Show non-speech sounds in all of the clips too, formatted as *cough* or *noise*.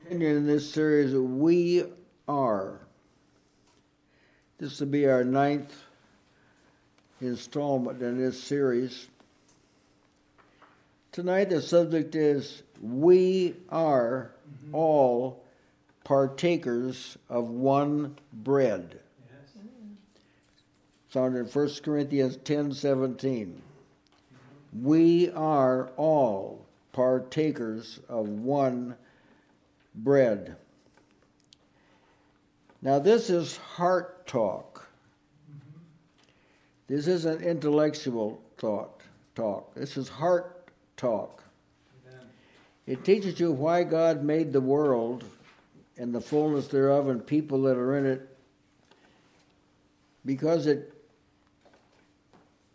Continuing in this series, we are. This will be our ninth installment in this series. Tonight, the subject is We are all partakers of one bread. Found in 1 Corinthians ten seventeen. We are all partakers of one bread. Now, this is heart talk. This isn't intellectual thought talk. This is heart talk. It teaches you why God made the world and the fullness thereof and people that are in it because it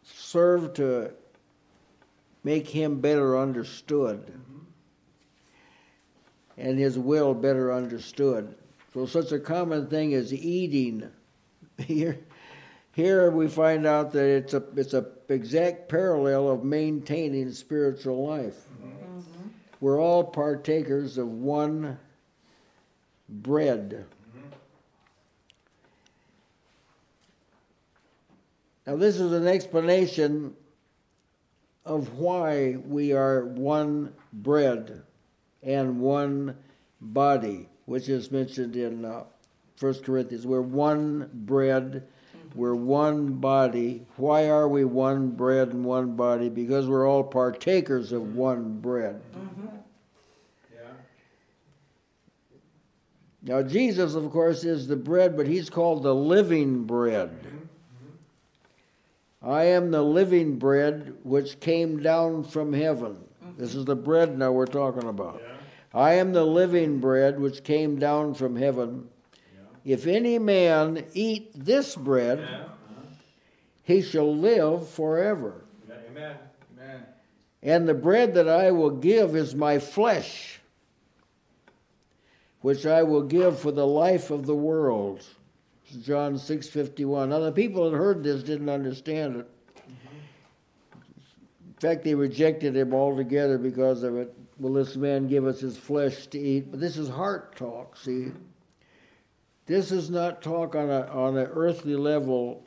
served to make him better understood and his will better understood. So, such a common thing as eating. *laughs* Here, here we find out that it's a it's a exact parallel of maintaining spiritual life. Mm-hmm. We're all partakers of one bread. Now, this is an explanation of why we are one bread and one body, which is mentioned in uh, 1 Corinthians. We're one bread, we're one body. Why are we one bread and one body? Because we're all partakers of one bread. Mm-hmm. Yeah. Now, Jesus, of course, is the bread, but he's called the living bread. I am the living bread which came down from heaven. This is the bread now we're talking about. Yeah. I am the living bread which came down from heaven. Yeah. If any man eat this bread, yeah. uh-huh. he shall live forever. Amen. Amen. And the bread that I will give is my flesh, which I will give for the life of the world. John 6:51. Now the people that heard this didn't understand it. In fact, they rejected him altogether because of it. Will this man give us his flesh to eat? But this is heart talk, see? This is not talk on a on an earthly level.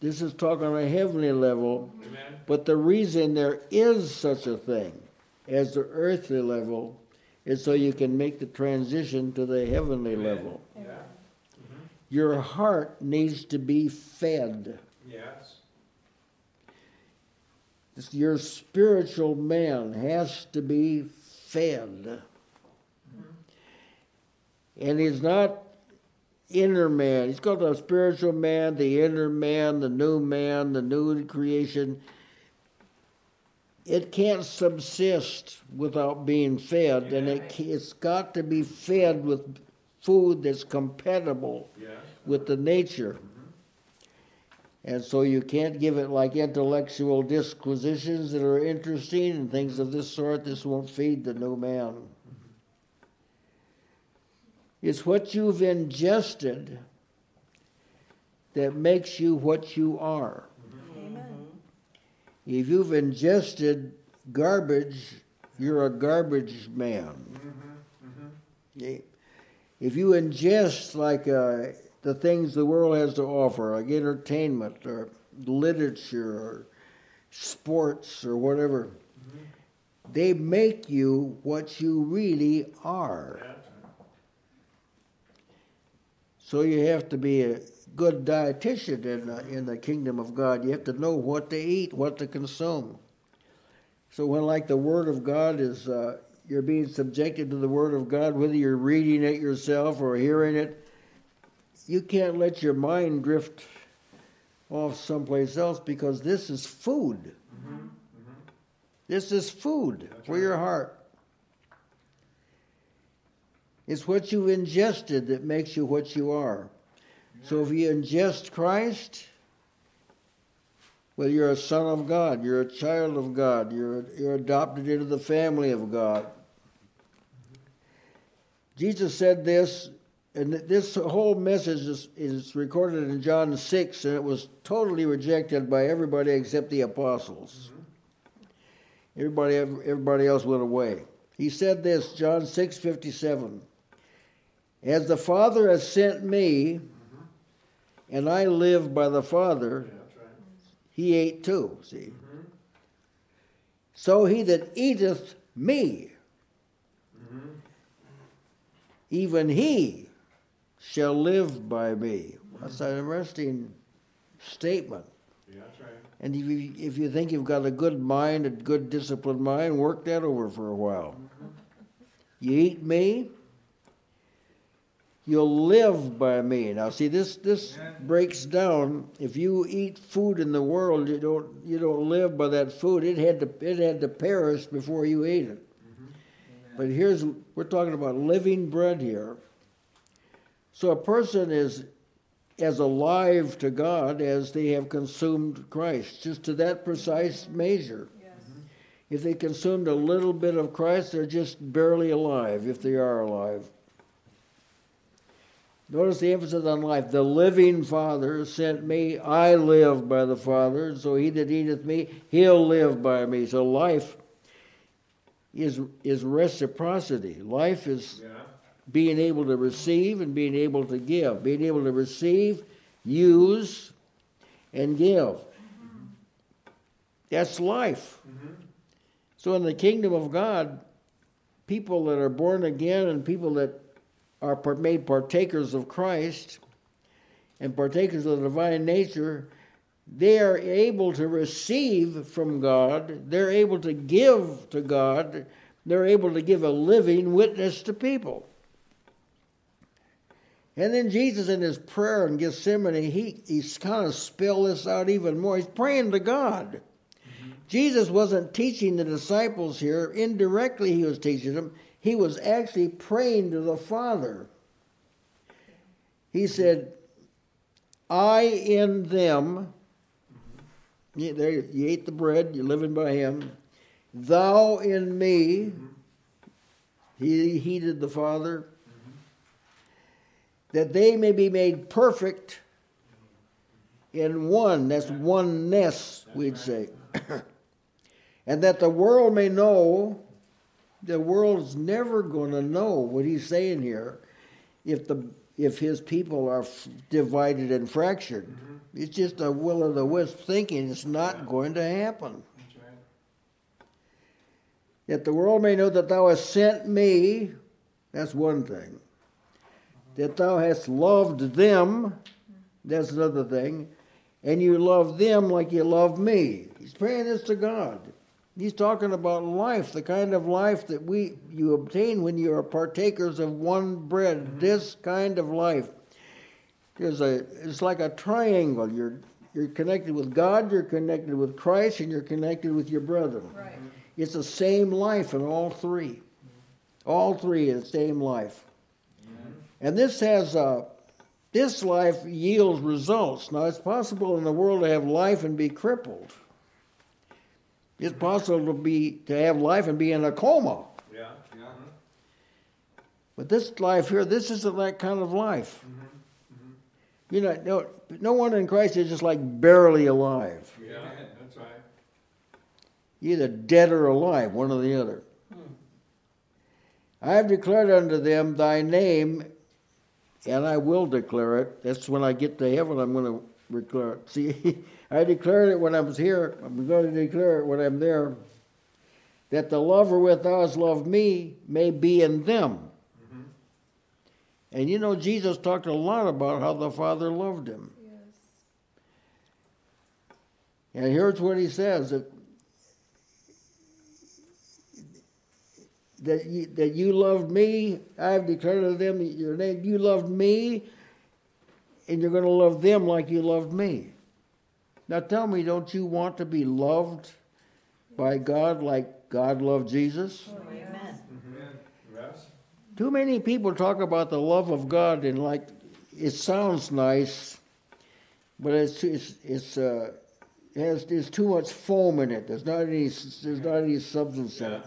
This is talk on a heavenly level. Amen. But the reason there is such a thing as the earthly level is so you can make the transition to the heavenly Amen. level. Yeah. Mm-hmm. Your heart needs to be fed. Yes. Your spiritual man has to be fed. And he's not inner man. He's called the spiritual man, the inner man, the new man, the new creation. It can't subsist without being fed, yeah. and it, it's got to be fed with food that's compatible yeah. with the nature. And so you can't give it like intellectual disquisitions that are interesting and things of this sort. This won't feed the new man. It's what you've ingested that makes you what you are. Amen. If you've ingested garbage, you're a garbage man. Mm-hmm. Mm-hmm if you ingest like uh, the things the world has to offer, like entertainment or literature or sports or whatever, mm-hmm. they make you what you really are. So you have to be a good dietitian in the, in the kingdom of God. You have to know what to eat, what to consume. So when like the Word of God is uh, you're being subjected to the Word of God, whether you're reading it yourself or hearing it, you can't let your mind drift off someplace else because this is food. Mm-hmm. Mm-hmm. This is food That's for right. your heart. It's what you've ingested that makes you what you are. Yeah. So if you ingest Christ, well, you're a son of God, you're a child of God, you're, you're adopted into the family of God. Jesus said this, and this whole message is, is recorded in John 6, and it was totally rejected by everybody except the apostles. Mm-hmm. Everybody, everybody else went away. He said this, John 6 57. As the Father has sent me, mm-hmm. and I live by the Father, he ate too, see. Mm-hmm. So he that eateth me, even he shall live by me. That's an interesting statement. Yeah, that's right. And if you, if you think you've got a good mind, a good disciplined mind, work that over for a while. You eat me, you'll live by me. Now, see, this this breaks down. If you eat food in the world, you don't you don't live by that food. It had to it had to perish before you ate it. Mm-hmm. But here's we're talking about living bread here. So a person is as alive to God as they have consumed Christ, just to that precise measure. If they consumed a little bit of Christ, they're just barely alive, if they are alive. Notice the emphasis on life. The living Father sent me. I live by the Father. So he that eateth me, he'll live by me. So life is, is reciprocity. Life is Yeah. Being able to receive and being able to give. Being able to receive, use, and give. That's life. So in the kingdom of God, people that are born again and people that are made partakers of Christ and partakers of the divine nature, they are able to receive from God, they're able to give to God, they're able to give a living witness to people. And then Jesus, in his prayer in Gethsemane, he, he's kind of spelled this out even more. He's praying to God. Mm-hmm. Jesus wasn't teaching the disciples here. Indirectly, he was teaching them. He was actually praying to the Father. He said, I in them. Mm-hmm. You, there, you ate the bread, you're living by him. Thou in me. Mm-hmm. He heeded the Father. That they may be made perfect in one. That's oneness, we'd say. *clears throat* and that the world may know, the world's never going to know what he's saying here if the if his people are f- divided and fractured. Mm-hmm. It's just a will o' the wisp thinking. It's not going to happen. Right. That the world may know that thou hast sent me, that's one thing. That thou hast loved them, that's another thing. And you love them like you love me. He's praying this to God. He's talking about life, the kind of life that we you obtain when you are partakers of one bread. Mm-hmm. This kind of life. There's a it's like a triangle. You're you're connected with God, you're connected with Christ, and you're connected with your brethren. Right. It's the same life in all three. All three is the same life. And this has uh, this life yields results. Now it's possible in the world to have life and be crippled. It's possible to be to have life and be in a coma. Yeah, yeah. But this life here, this isn't that kind of life. Mm-hmm, mm-hmm. You know, no, no one in Christ is just like barely alive. Yeah, that's right. either dead or alive, one or the other. Hmm. I have declared unto them thy name, and I will declare it. That's when I get to heaven, I'm going to declare it. See, *laughs* I declared it when I was here. I'm going to declare it when I'm there. That the lover with thou hast loved me may be in them. And you know, Jesus talked a lot about how the Father loved him. Yes. And here's what he says that that you, that you loved me. I have declared to them your name. You loved me, and you're going to love them like you loved me. Now tell me, don't you want to be loved by God like God loved Jesus? Amen. Too many people talk about the love of God and like it sounds nice, but it's it's it's uh, has there's too much foam in it. There's not any there's not any substance in it.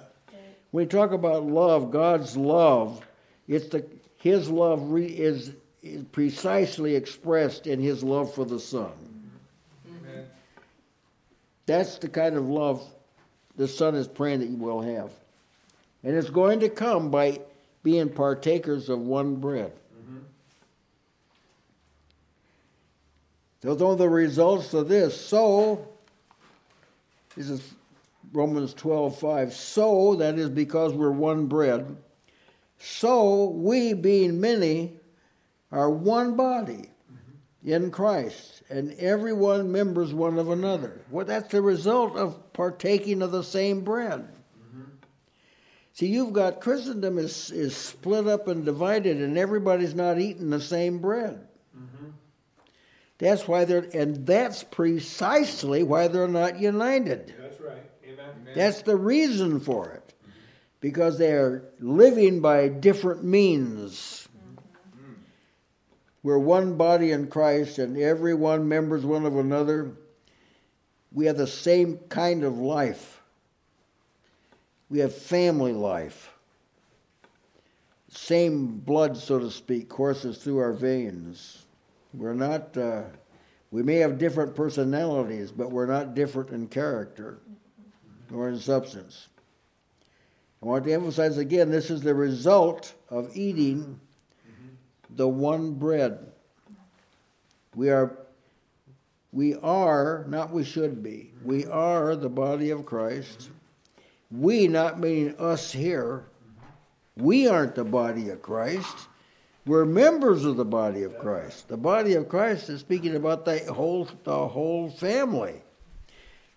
When we talk about love, God's love, it's the His love re, is, is precisely expressed in His love for the Son. Amen. That's the kind of love the Son is praying that you will have. And it's going to come by being partakers of one bread. Mm-hmm. So, are the results of this. So, this is Romans 12 5. So, that is because we're one bread. So, we being many are one body in Christ, and everyone members one of another. Well, that's the result of partaking of the same bread. See, you've got Christendom is, is split up and divided, and everybody's not eating the same bread. That's why they're, and that's precisely why they're not united. That's. Amen. That's the reason for it. Because they're living by different means. We're one body in Christ, and everyone members one of another. We have the same kind of life. We have family life. Same blood, so to speak, courses through our veins. We're not, uh, we may have different personalities, but we're not different in character nor in substance. I want to emphasize again this is the result of eating the one bread. We are, we are, not we should be, we are the body of Christ. We, not meaning us here, we aren't the body of Christ. We're members of the body of Christ. The body of Christ is speaking about the whole, the whole family.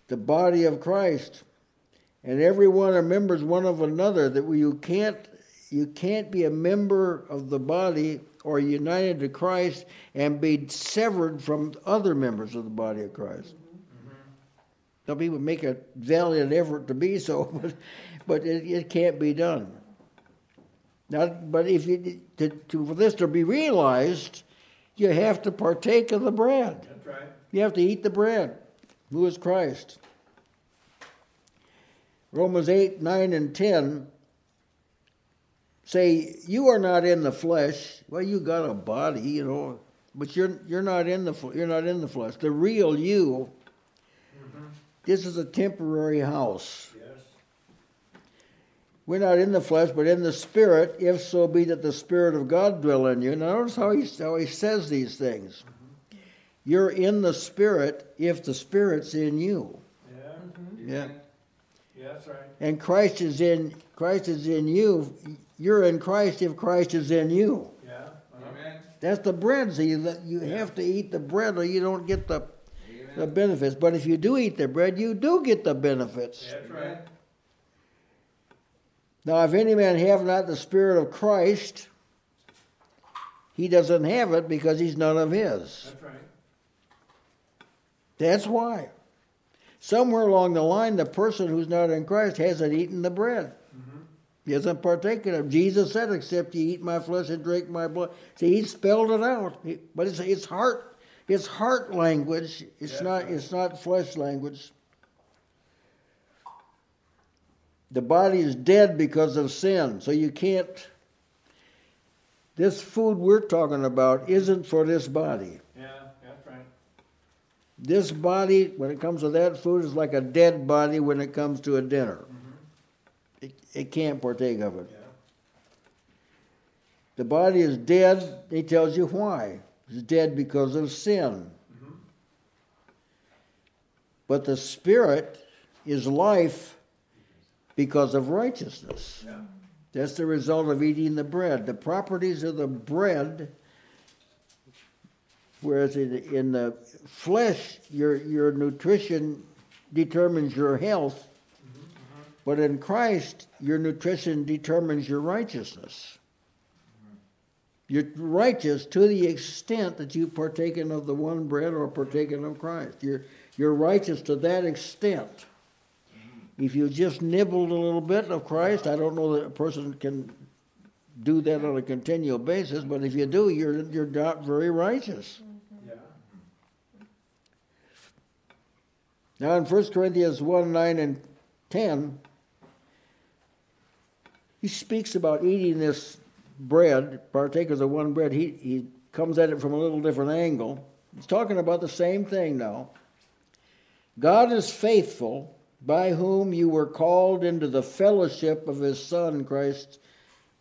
The body of Christ. And everyone are members one of another. That you can't you can't be a member of the body or united to Christ and be severed from other members of the body of Christ. Mm-hmm. Some people make a valiant effort to be so, *laughs* but, but it, it can't be done. Not, but if you, to, to, for this to be realized, you have to partake of the bread. That's right. You have to eat the bread. Who is Christ? Romans 8, 9, and 10 say, You are not in the flesh. Well, you got a body, you know, but you're, you're, not, in the, you're not in the flesh. The real you, mm-hmm. this is a temporary house. Yes. We're not in the flesh, but in the spirit, if so be that the spirit of God dwell in you. Now, notice how he, how he says these things. Mm-hmm. You're in the spirit if the spirit's in you. Yeah. Mm-hmm. Yeah. Amen. Yeah, that's right. And Christ is in Christ is in you. You're in Christ if Christ is in you. Yeah. Uh-huh. Amen. That's the bread. So you, you have to eat the bread or you don't get the, the benefits. But if you do eat the bread, you do get the benefits. That's right. Now, if any man have not the Spirit of Christ, he doesn't have it because he's none of his. That's right. That's why. Somewhere along the line, the person who's not in Christ hasn't eaten the bread. Mm-hmm. He hasn't partaken of. Jesus said, "Except you eat my flesh and drink my blood." See, he spelled it out. He- but it's it's heart, it's heart language. It's That's not it's not flesh language. The body is dead because of sin, so you can't. This food we're talking about isn't for this body. Yeah, that's right. This body, when it comes to that food, is like a dead body when it comes to a dinner. Mm-hmm. It, it can't partake of it. Yeah. The body is dead, he tells you why. It's dead because of sin. Mm-hmm. But the spirit is life because of righteousness. Yeah. That's the result of eating the bread. The properties of the bread, whereas in, the flesh, your, your nutrition determines your health, but in Christ, your nutrition determines your righteousness. You're righteous to the extent that you've partaken of the one bread or partaken of Christ. You're, you're righteous to that extent. If you just nibbled a little bit of Christ, I don't know that a person can do that on a continual basis, but if you do, you're, you're not very righteous. Now, in 1 Corinthians 1 9 and 10, he speaks about eating this bread, partakers of one bread. He, he comes at it from a little different angle. He's talking about the same thing now. God is faithful, by whom you were called into the fellowship of his Son, Christ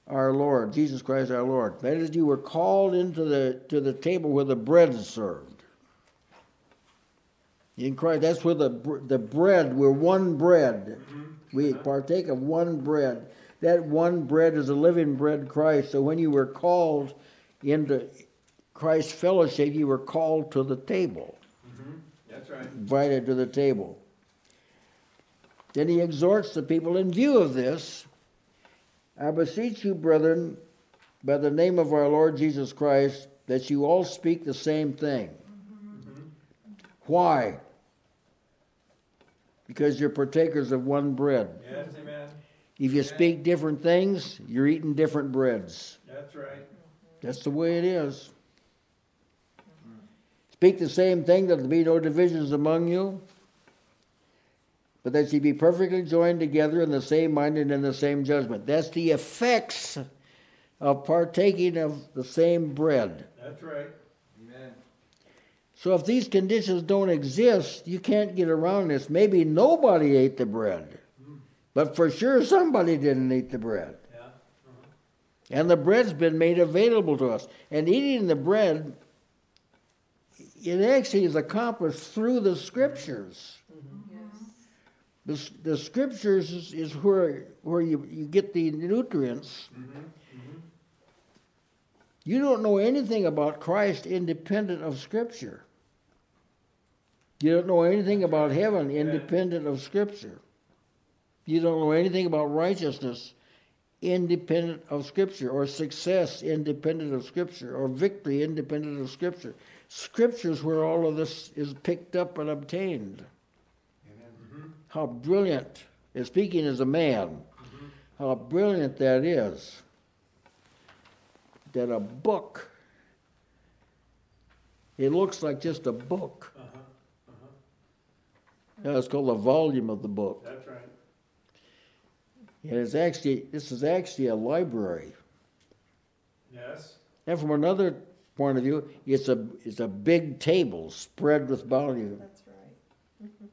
our Lord, Jesus Christ our Lord. That is, you were called into the to the table where the bread is served. In Christ, that's where the the bread, we're one bread. Mm-hmm. We partake of one bread. That one bread is a living bread, Christ. So when you were called into Christ's fellowship, you were called to the table, mm-hmm. That's right. invited to the table. Then he exhorts the people in view of this I beseech you, brethren, by the name of our Lord Jesus Christ, that you all speak the same thing. Why? Because you're partakers of one bread. Yes, amen. If you speak different things, you're eating different breads. That's right. That's the way it is. Speak the same thing, that there be no divisions among you, but that ye be perfectly joined together in the same mind and in the same judgment. That's the effects of partaking of the same bread. That's right. Amen. So if these conditions don't exist, you can't get around this. Maybe nobody ate the bread, but for sure somebody didn't eat the bread. Yeah. Uh-huh. And the bread's been made available to us. And eating the bread, it actually is accomplished through the scriptures. Mm-hmm. The, s- the scriptures is, is where, where you, you get the nutrients. Mm-hmm, mm-hmm. You don't know anything about Christ independent of scripture. You don't know anything about heaven independent of scripture. You don't know anything about righteousness independent of Scripture, or success independent of Scripture, or victory independent of Scripture. Scripture is where all of this is picked up and obtained. Mm-hmm. How brilliant, and speaking as a man, mm-hmm. how brilliant that is. That a book, it looks like just a book. No, it's called the volume of the book. That's right. And it's actually, this is actually a library. Yes. And from another point of view, it's a it's a big table spread with volume. That's right. Mm-hmm.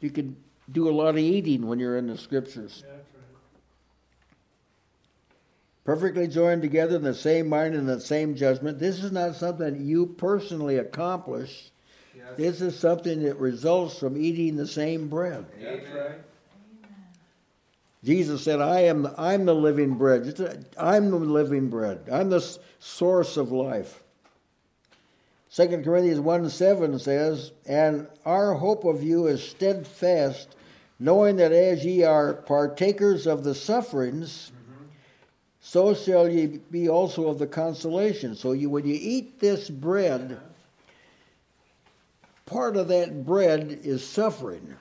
You can do a lot of eating when you're in the scriptures. That's right. Perfectly joined together in the same mind and the same judgment. This is not something you personally accomplish. Yes. This is something that results from eating the same bread. That's right. Jesus said, "I am the, I'm the living bread. Uh, I'm the living bread. I'm the source of life." Second Corinthians one seven says, "And our hope of you is steadfast, knowing that as ye are partakers of the sufferings, so shall ye be also of the consolation." So you, when you eat this bread, part of that bread is suffering.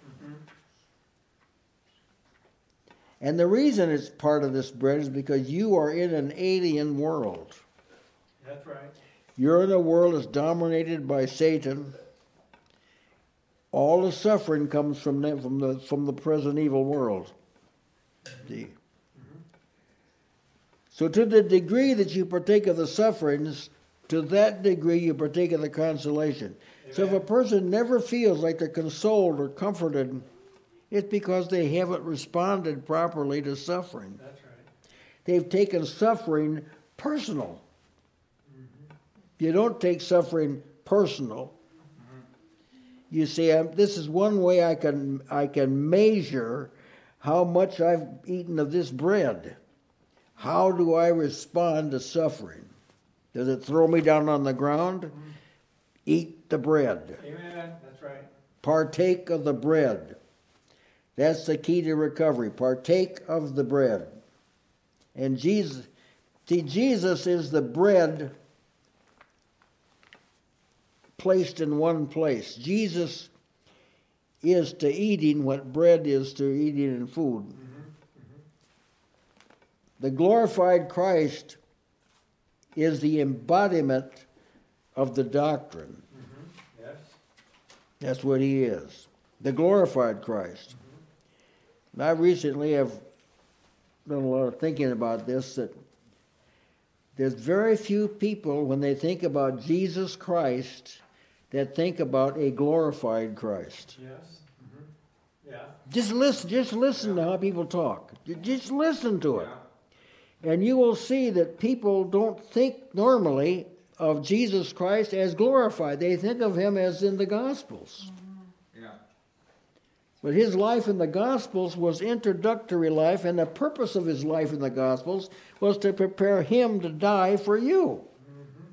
And the reason it's part of this bread is because you are in an alien world. That's right. You're in a world that's dominated by Satan. All the suffering comes from the, from the from the present evil world. See? Mm-hmm. So to the degree that you partake of the sufferings, to that degree you partake of the consolation. So if a person never feels like they're consoled or comforted, it's because they haven't responded properly to suffering. That's right. They've taken suffering personal. You don't take suffering personal. You see, um, this is one way I can I can measure how much I've eaten of this bread. How do I respond to suffering? Does it throw me down on the ground? Mm-hmm. Eat the bread. Amen. That's right. Partake of the bread. That's the key to recovery. Partake of the bread. And Jesus, see, Jesus is the bread placed in one place. Jesus is to eating what bread is to eating in food. Mm-hmm, mm-hmm. The glorified Christ is the embodiment of the doctrine. Mm-hmm. Yes. That's what he is. The glorified Christ. And I recently have done a lot of thinking about this that there's very few people when they think about Jesus Christ that think about a glorified Christ. Yes. Mm-hmm. Yeah. Just listen, just listen to how people talk. Just listen to it. And you will see that people don't think normally of Jesus Christ as glorified. They think of him as in the Gospels. Yeah. But his life in the Gospels was introductory life, and the purpose of his life in the Gospels was to prepare him to die for you. Mm-hmm.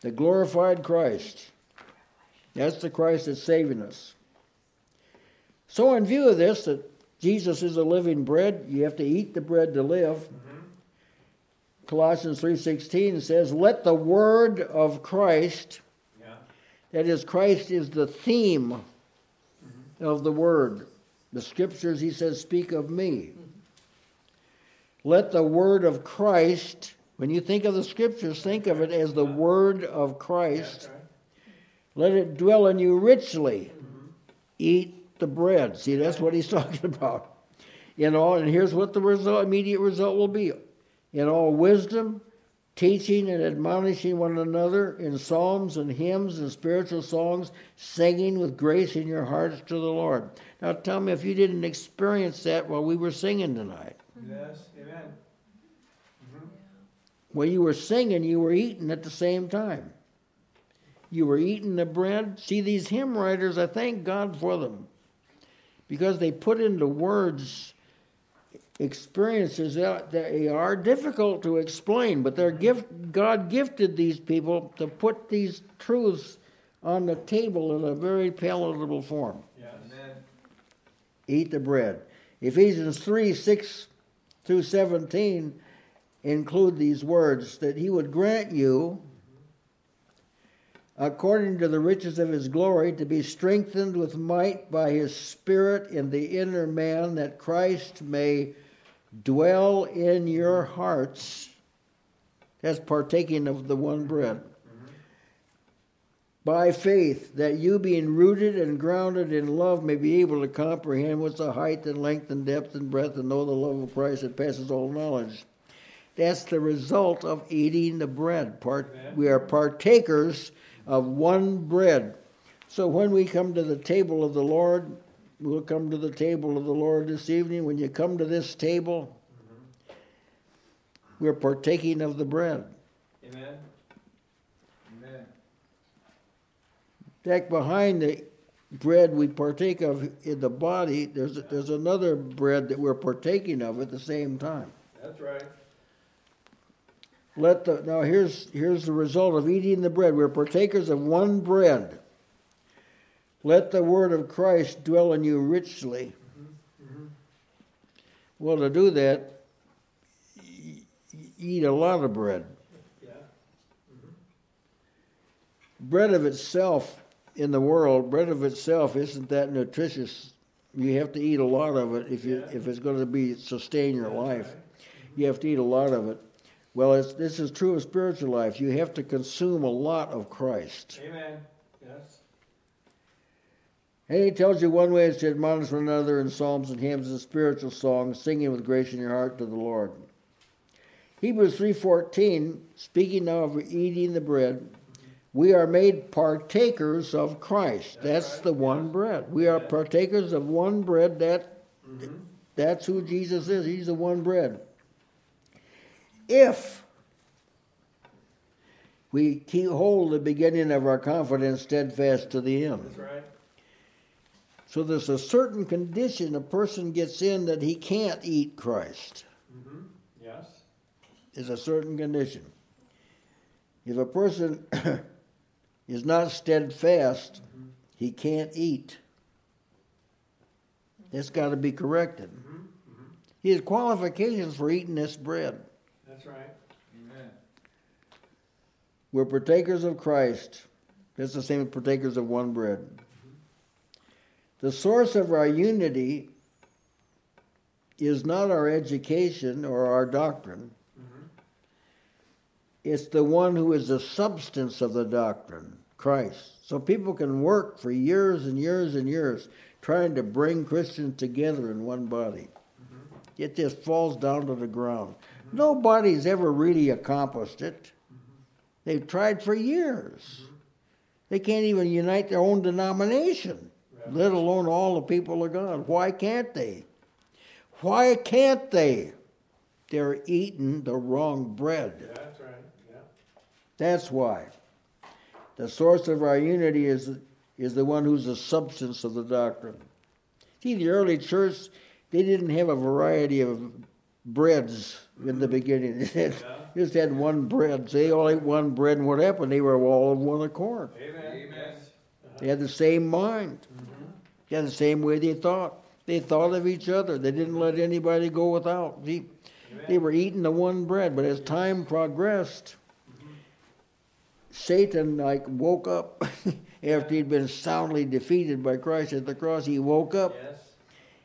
The glorified Christ. That's the Christ that's saving us. So, in view of this, that Jesus is a living bread, you have to eat the bread to live. Colossians 3:16 says, "Let the word of Christ Yeah. that is, Christ is the theme of the word. The scriptures, he says, speak of me. Let the word of Christ, when you think of the scriptures, think of it as the word of Christ. right. Let it dwell in you richly. Mm-hmm. Eat the bread. See, that's what he's *laughs* talking about. In all, and here's what the result, immediate result will be. In all wisdom, teaching and admonishing one another in psalms and hymns and spiritual songs, singing with grace in your hearts to the Lord. Now tell me if you didn't experience that while we were singing tonight. Yes, amen. Mm-hmm. When you were singing, you were eating at the same time. You were eating the bread. See, these hymn writers, I thank God for them because they put into words experiences that they are difficult to explain, but they're gift, God gifted these people to put these truths on the table in a very palatable form. Yes. Eat the bread. Ephesians 3 6 through 17 include these words that he would grant you, according to the riches of his glory, to be strengthened with might by his Spirit in the inner man, that Christ may dwell in your hearts. as partaking of the one bread. Mm-hmm. By faith, that you being rooted and grounded in love may be able to comprehend what's the height and length and depth and breadth and know the love of Christ that passes all knowledge. That's the result of eating the bread. Part, we are partakers of one bread. So when we come to the table of the Lord, we'll come to the table of the Lord this evening. When you come to this table, we're partaking of the bread. Amen. Amen. In fact, behind the bread we partake of in the body, there's, there's another bread that we're partaking of at the same time. That's right. Let the now here's here's the result of eating the bread. We're partakers of one bread. Let the word of Christ dwell in you richly. Well, to do that, y- eat a lot of bread. Yeah. Bread of itself in the world, bread of itself isn't that nutritious. You have to eat a lot of it if you Yeah. if it's going to be sustain your life. right. You have to eat a lot of it. Well, it's, this is true of spiritual life. You have to consume a lot of Christ. Amen. Yes. And he tells you one way is to admonish one another in psalms and hymns and spiritual songs, singing with grace in your heart to the Lord. Hebrews 3.14, speaking now of eating the bread, we are made partakers of Christ. That's That's right, the one bread. We are partakers of one bread. That Mm-hmm. That's who Jesus is. He's the one bread. If we keep hold the beginning of our confidence steadfast to the end. That's right. So there's a certain condition a person gets in that he can't eat Christ. Mm-hmm. Yes. There's a certain condition. If a person *coughs* is not steadfast, he can't eat. That's got to be corrected. Mm-hmm. Mm-hmm. He has qualifications for eating this bread. That's right. Amen. We're partakers of Christ. That's the same as partakers of one bread. The source of our unity is not our education or our doctrine. Mm-hmm. It's the one who is the substance of the doctrine, Christ. So people can work for years and years and years trying to bring Christians together in one body. It just falls down to the ground. Nobody's ever really accomplished it. They've tried for years. They can't even unite their own denomination. let alone all the people of God. Why can't they? Why can't they? They're eating the wrong bread. That's right, yeah. That's why. The source of our unity is, is the one who's the substance of the doctrine. See, the early church, they didn't have a variety of breads in the beginning. *laughs* They had, Yeah. just had one bread. So they all ate one bread, and what happened? They were all of one accord. Amen. Amen. They had the same mind. Mhm. They had the same way they thought. They thought of each other. They didn't let anybody go without. See, they were eating the one bread, but as time progressed, Satan like woke up *laughs* after he'd been soundly defeated by Christ at the cross. He woke up Yes,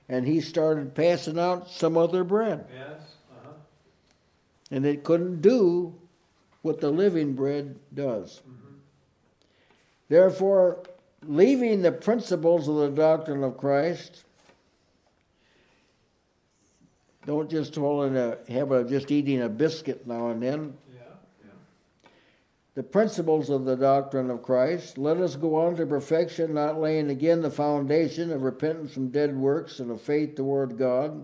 and he started passing out some other bread, yes. And it couldn't do what the living bread does. Mhm. Therefore, leaving the principles of the doctrine of Christ, don't just fall in a habit of just eating a biscuit now and then. Yeah, yeah. the principles of the doctrine of Christ. Let us go on to perfection, not laying again the foundation of repentance from dead works and of faith toward God.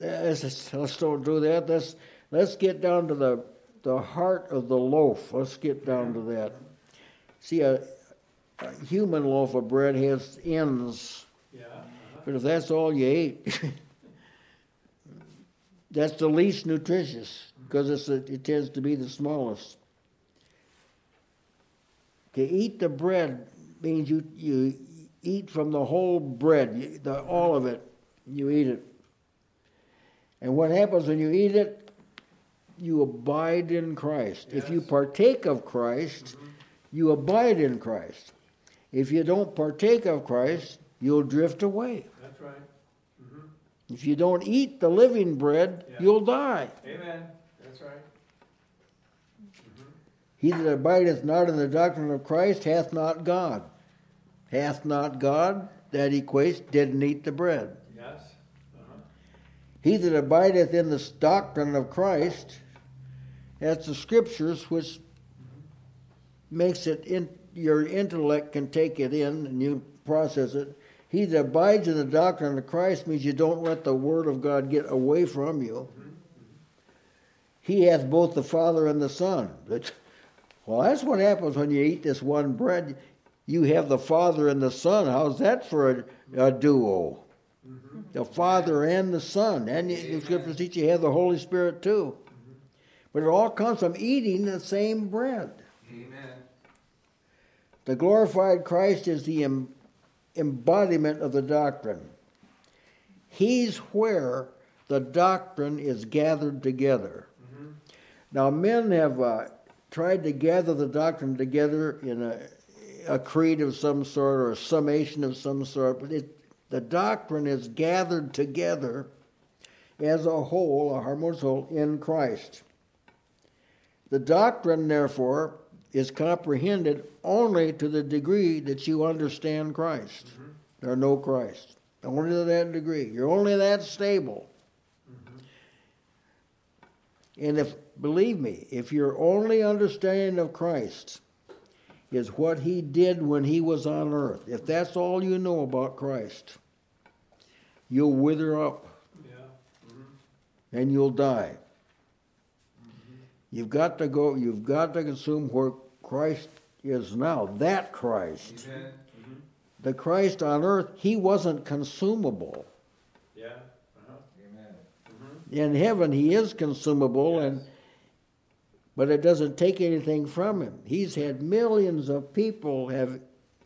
Let's, let's don't do that. Let's, let's get down to the, the heart of the loaf. Let's get down to that. See, a, a human loaf of bread has ends, Yeah, uh-huh. but if that's all you ate, *laughs* that's the least nutritious because it tends to be the smallest. To eat the bread means you you eat from the whole bread, you, the, all of it. You eat it, and what happens when you eat it? You abide in Christ. If you partake of Christ, you abide in Christ. If you don't partake of Christ, you'll drift away. That's right. Mhm. If you don't eat the living bread, Yeah. you'll die. Amen, that's right. He that abideth not in the doctrine of Christ hath not God. Hath not God, that equates, didn't eat the bread. He that abideth in the doctrine of Christ, that's the scriptures which makes it in your intellect can take it in and you process it. He that abides in the doctrine of Christ means you don't let the word of God get away from you. He hath both the Father and the Son. Well, that's what happens when you eat this one bread. You have the Father and the Son. How's that for a, a duo? Mm-hmm. The Father and the Son. And the the scriptures teach you have the Holy Spirit too. Mm-hmm. But it all comes from eating the same bread. Amen. The glorified Christ is the em- embodiment of the doctrine. He's where the doctrine is gathered together. Mm-hmm. Now, men have uh, tried to gather the doctrine together in a, a creed of some sort or a summation of some sort, but it, the doctrine is gathered together as a whole, a harmonious whole, in Christ. The doctrine, therefore, is comprehended only to the degree that you understand Christ mm-hmm. or know Christ. Only to that degree. You're only that stable. Mm-hmm. And if, believe me, if your only understanding of Christ is what he did when he was on earth, if that's all you know about Christ, you'll wither up Yeah, and you'll die. You've got to go, you've got to consume where Christ is now. That Christ. Amen. The Christ on earth, he wasn't consumable. yeah, uh-huh. Amen. Mhm. In heaven, he is consumable, and Yes. But it doesn't take anything from him. He's had millions of people have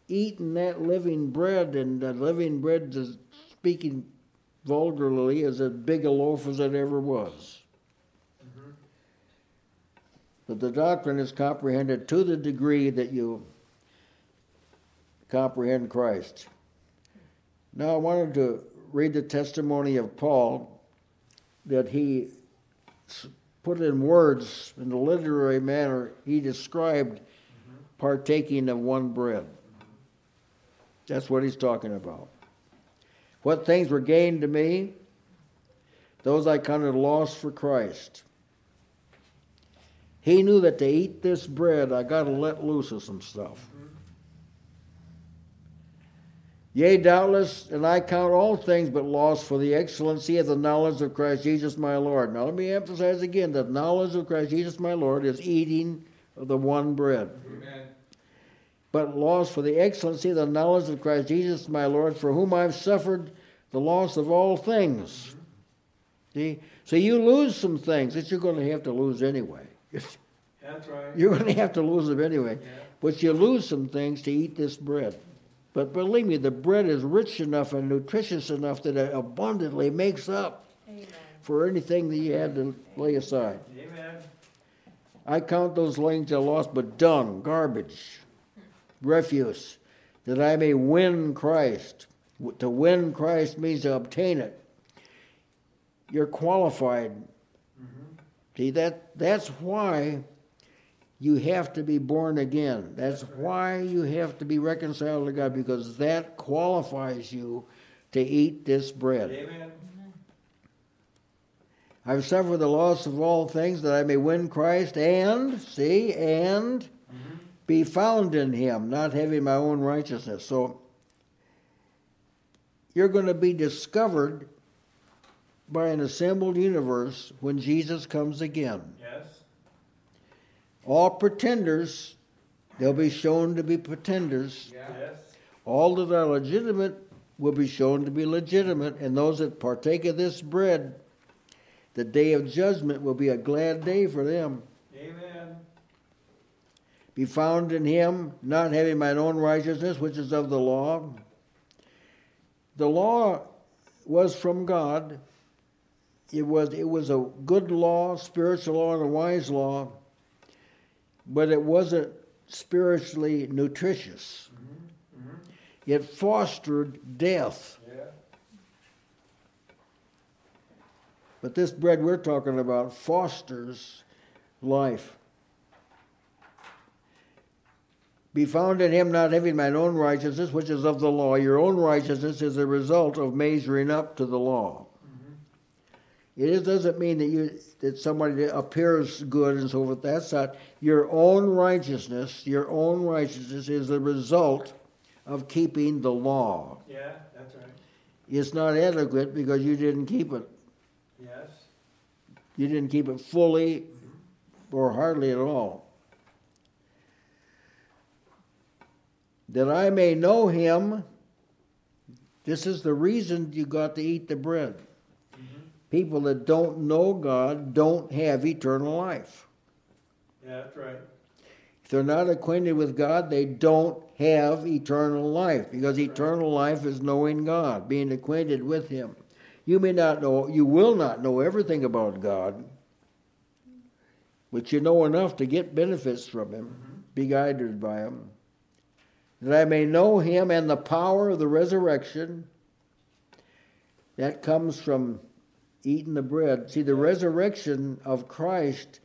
eaten that living bread, and the living bread, is, speaking vulgarly, is as big a loaf as it ever was. Mhm. But the doctrine is comprehended to the degree that you comprehend Christ. Now, I wanted to read the testimony of Paul that he put in words in a literary manner. He described partaking of one bread. That's what he's talking about. What things were gained to me, those I counted lost for Christ. He knew that to eat this bread, I got to let loose of some stuff. Yea, doubtless, and I count all things but loss for the excellency of the knowledge of Christ Jesus my Lord. Now, let me emphasize again that knowledge of Christ Jesus my Lord is eating of the one bread. Amen. But loss for the excellency of the knowledge of Christ Jesus my Lord, for whom I've suffered the loss of all things. See? So you lose some things that you're going to have to lose anyway. That's right. *laughs* You're going to have to lose them anyway. Yeah. But you lose some things to eat this bread. But believe me, the bread is rich enough and nutritious enough that it abundantly makes up Amen. for anything that you had to lay aside. Amen. I count those things I lost but dung, garbage, refuse, that I may win Christ. To win Christ means to obtain it. You're qualified. Mm-hmm. See that that's why you have to be born again. That's why you have to be reconciled to God because that qualifies you to eat this bread. Amen. I've suffered the loss of all things that I may win Christ and, see, and mm-hmm. be found in him, not having my own righteousness. So you're going to be discovered by an assembled universe when Jesus comes again. All pretenders, they'll be shown to be pretenders. Yeah. Yes. All that are legitimate will be shown to be legitimate, and those that partake of this bread, the day of judgment will be a glad day for them. Amen. Be found in him, not having mine own righteousness, which is of the law. The law was from God. It was, it was a good law, spiritual law, and a wise law, but it wasn't spiritually nutritious. Mm-hmm. It fostered death. Yeah. But this bread we're talking about fosters life. Be found in him not having mine own righteousness, which is of the law. Your own righteousness is a result of measuring up to the law. It doesn't mean that you that somebody appears good and so forth. That's not your own righteousness. Your own righteousness is the result of keeping the law. Yeah, that's right. It's not adequate because you didn't keep it. Yes. You didn't keep it fully or hardly at all. That I may know him. This is the reason you got to eat the bread. People that don't know God don't have eternal life. Yeah, that's right. If they're not acquainted with God, they don't have eternal life because eternal life is knowing God, being acquainted with Him. You may not know, you will not know everything about God, but you know enough to get benefits from Him, mm-hmm. be guided by Him. That I may know Him and the power of the resurrection. That comes from eating the bread. See, the resurrection of Christ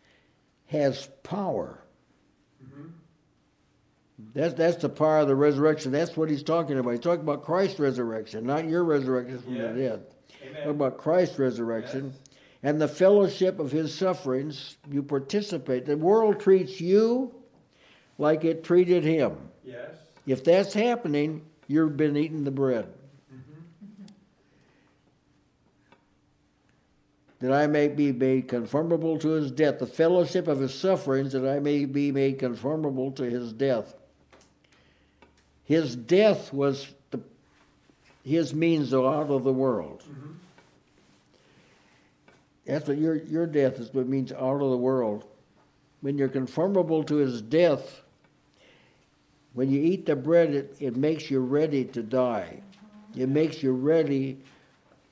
has power. Mm-hmm. That's, that's the power of the resurrection. That's what he's talking about. He's talking about Christ's resurrection, not your resurrection from Yes. the dead. Talking about Christ's resurrection Yes. and the fellowship of his sufferings. You participate. The world treats you like it treated him. Yes. If that's happening, you've been eating the bread. That I may be made conformable to his death, the fellowship of his sufferings, that I may be made conformable to his death. His death was the, his means out of the world. Mm-hmm. That's what your, your death is what means out of the world. When you're conformable to his death, when you eat the bread, it, it makes you ready to die. It makes you ready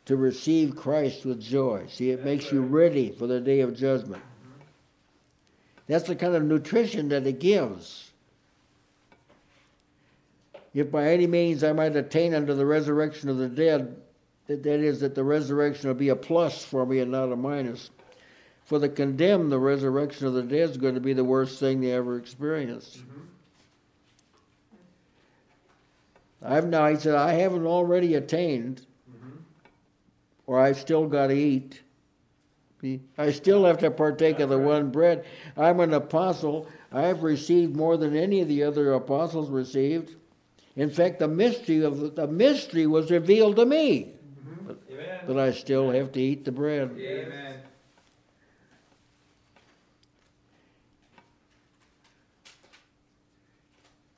to receive Christ with joy. See, it makes you ready for the day of judgment. Mm-hmm. That's the kind of nutrition that it gives. If by any means I might attain unto the resurrection of the dead, that, that is, that the resurrection will be a plus for me and not a minus. For the condemned, the resurrection of the dead is going to be the worst thing they ever experienced. Mm-hmm. I've now, he said, I haven't already attained, or I've still got to eat. I still have to partake of the one bread. I'm an apostle. I've received more than any of the other apostles received. In fact, the mystery of the mystery was revealed to me, mm-hmm. Amen. but I still have to eat the bread. Amen.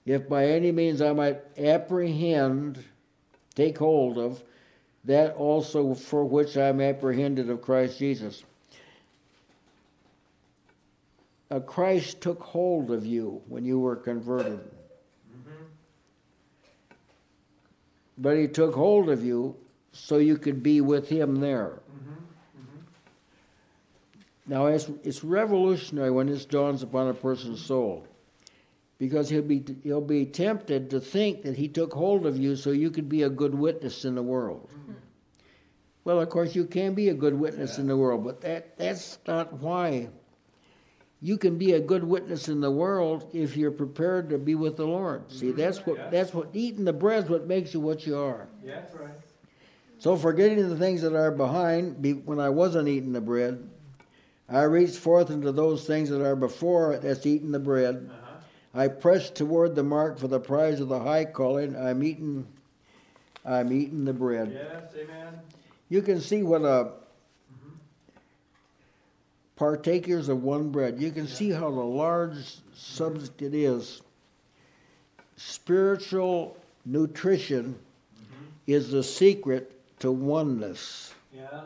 If by any means I might apprehend, take hold of, that also for which I am apprehended of Christ Jesus. Uh, Christ took hold of you when you were converted. But he took hold of you so you could be with him there. Now, it's, it's revolutionary when this dawns upon a person's soul because he'll be, he'll be tempted to think that he took hold of you so you could be a good witness in the world. Well, of course, you can be a good witness in the world, but that, that's not why. You can be a good witness in the world if you're prepared to be with the Lord. See, that's what Yeah. that's what eating the bread's what makes you what you are. Yeah, that's right. So, forgetting the things that are behind, be, when I wasn't eating the bread, I reached forth into those things that are before, that's eating the bread. Uh-huh. I press toward the mark for the prize of the high calling. I'm eating, I'm eating the bread. Yes, amen. You can see what a mm-hmm. partakers of one bread. You can see how the large subject it is. Spiritual nutrition mm-hmm. is the secret to oneness. Yeah.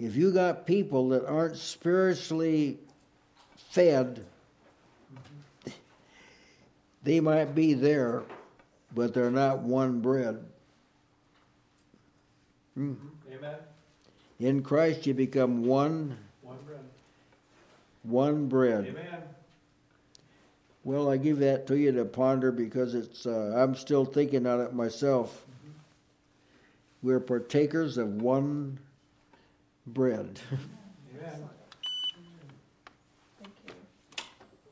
If you got people that aren't spiritually fed, they might be there, but they're not one bread. Hmm. Amen. In Christ, you become one, One bread. one bread. Amen. Well, I give that to you to ponder because it's. Uh, I'm still thinking on it myself. We're partakers of one bread. Amen.